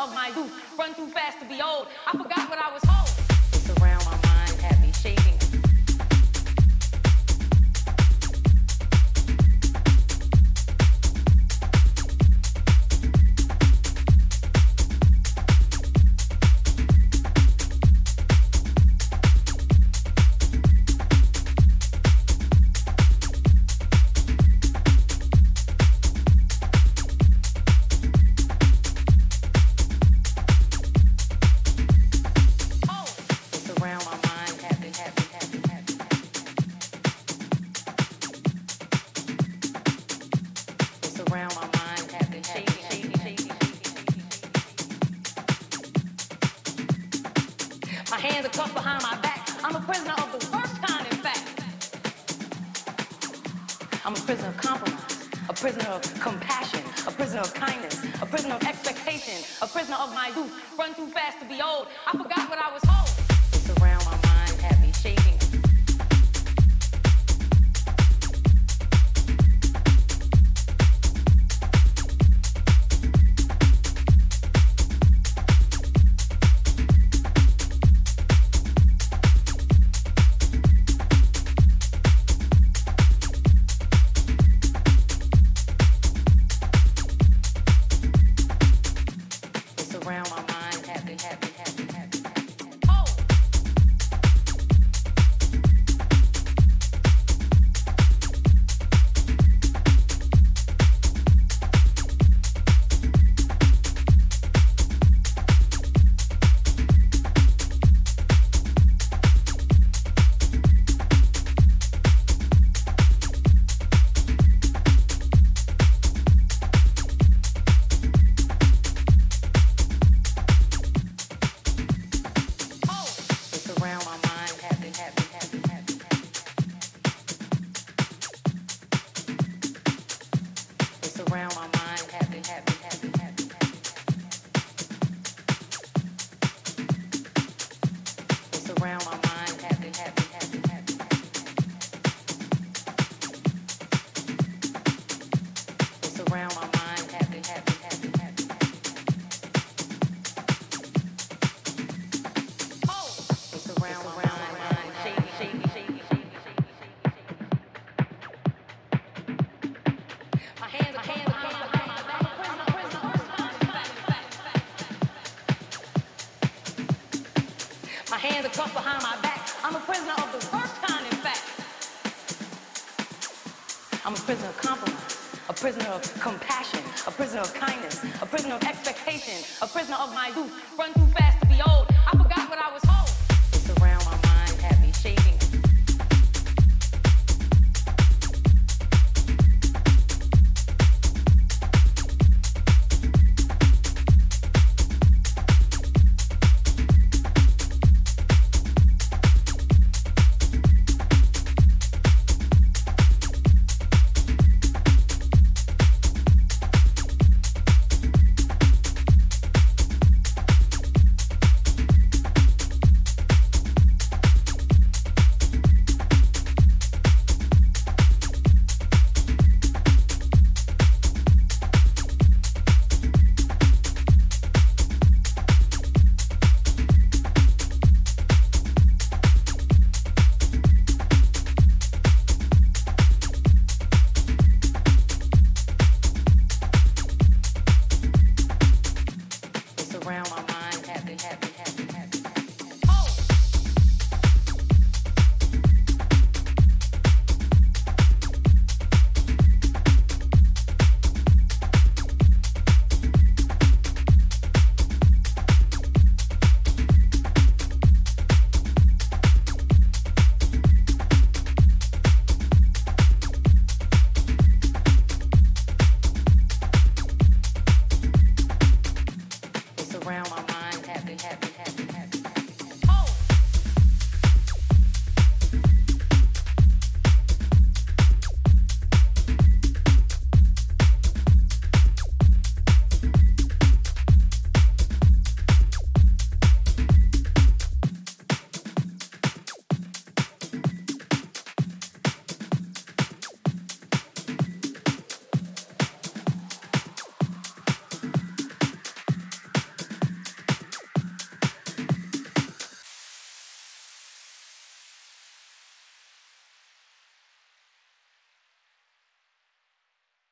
of my youth, run too fast to be old. I forgot what I was told. My hands are cuffed behind my back. I'm a prisoner of the worst kind, in fact. I'm a prisoner of compromise, a prisoner of compassion, a prisoner of kindness, a prisoner of expectation, a prisoner of my youth. Run too fast to be old. I forgot what I was told. It's around around are cuffed behind my back. I'm a prisoner of the worst kind, in fact. I'm a prisoner of compromise, a prisoner of compassion, a prisoner of kindness, a prisoner of expectation, a prisoner of my youth. Run too fast to be old. I forgot what I was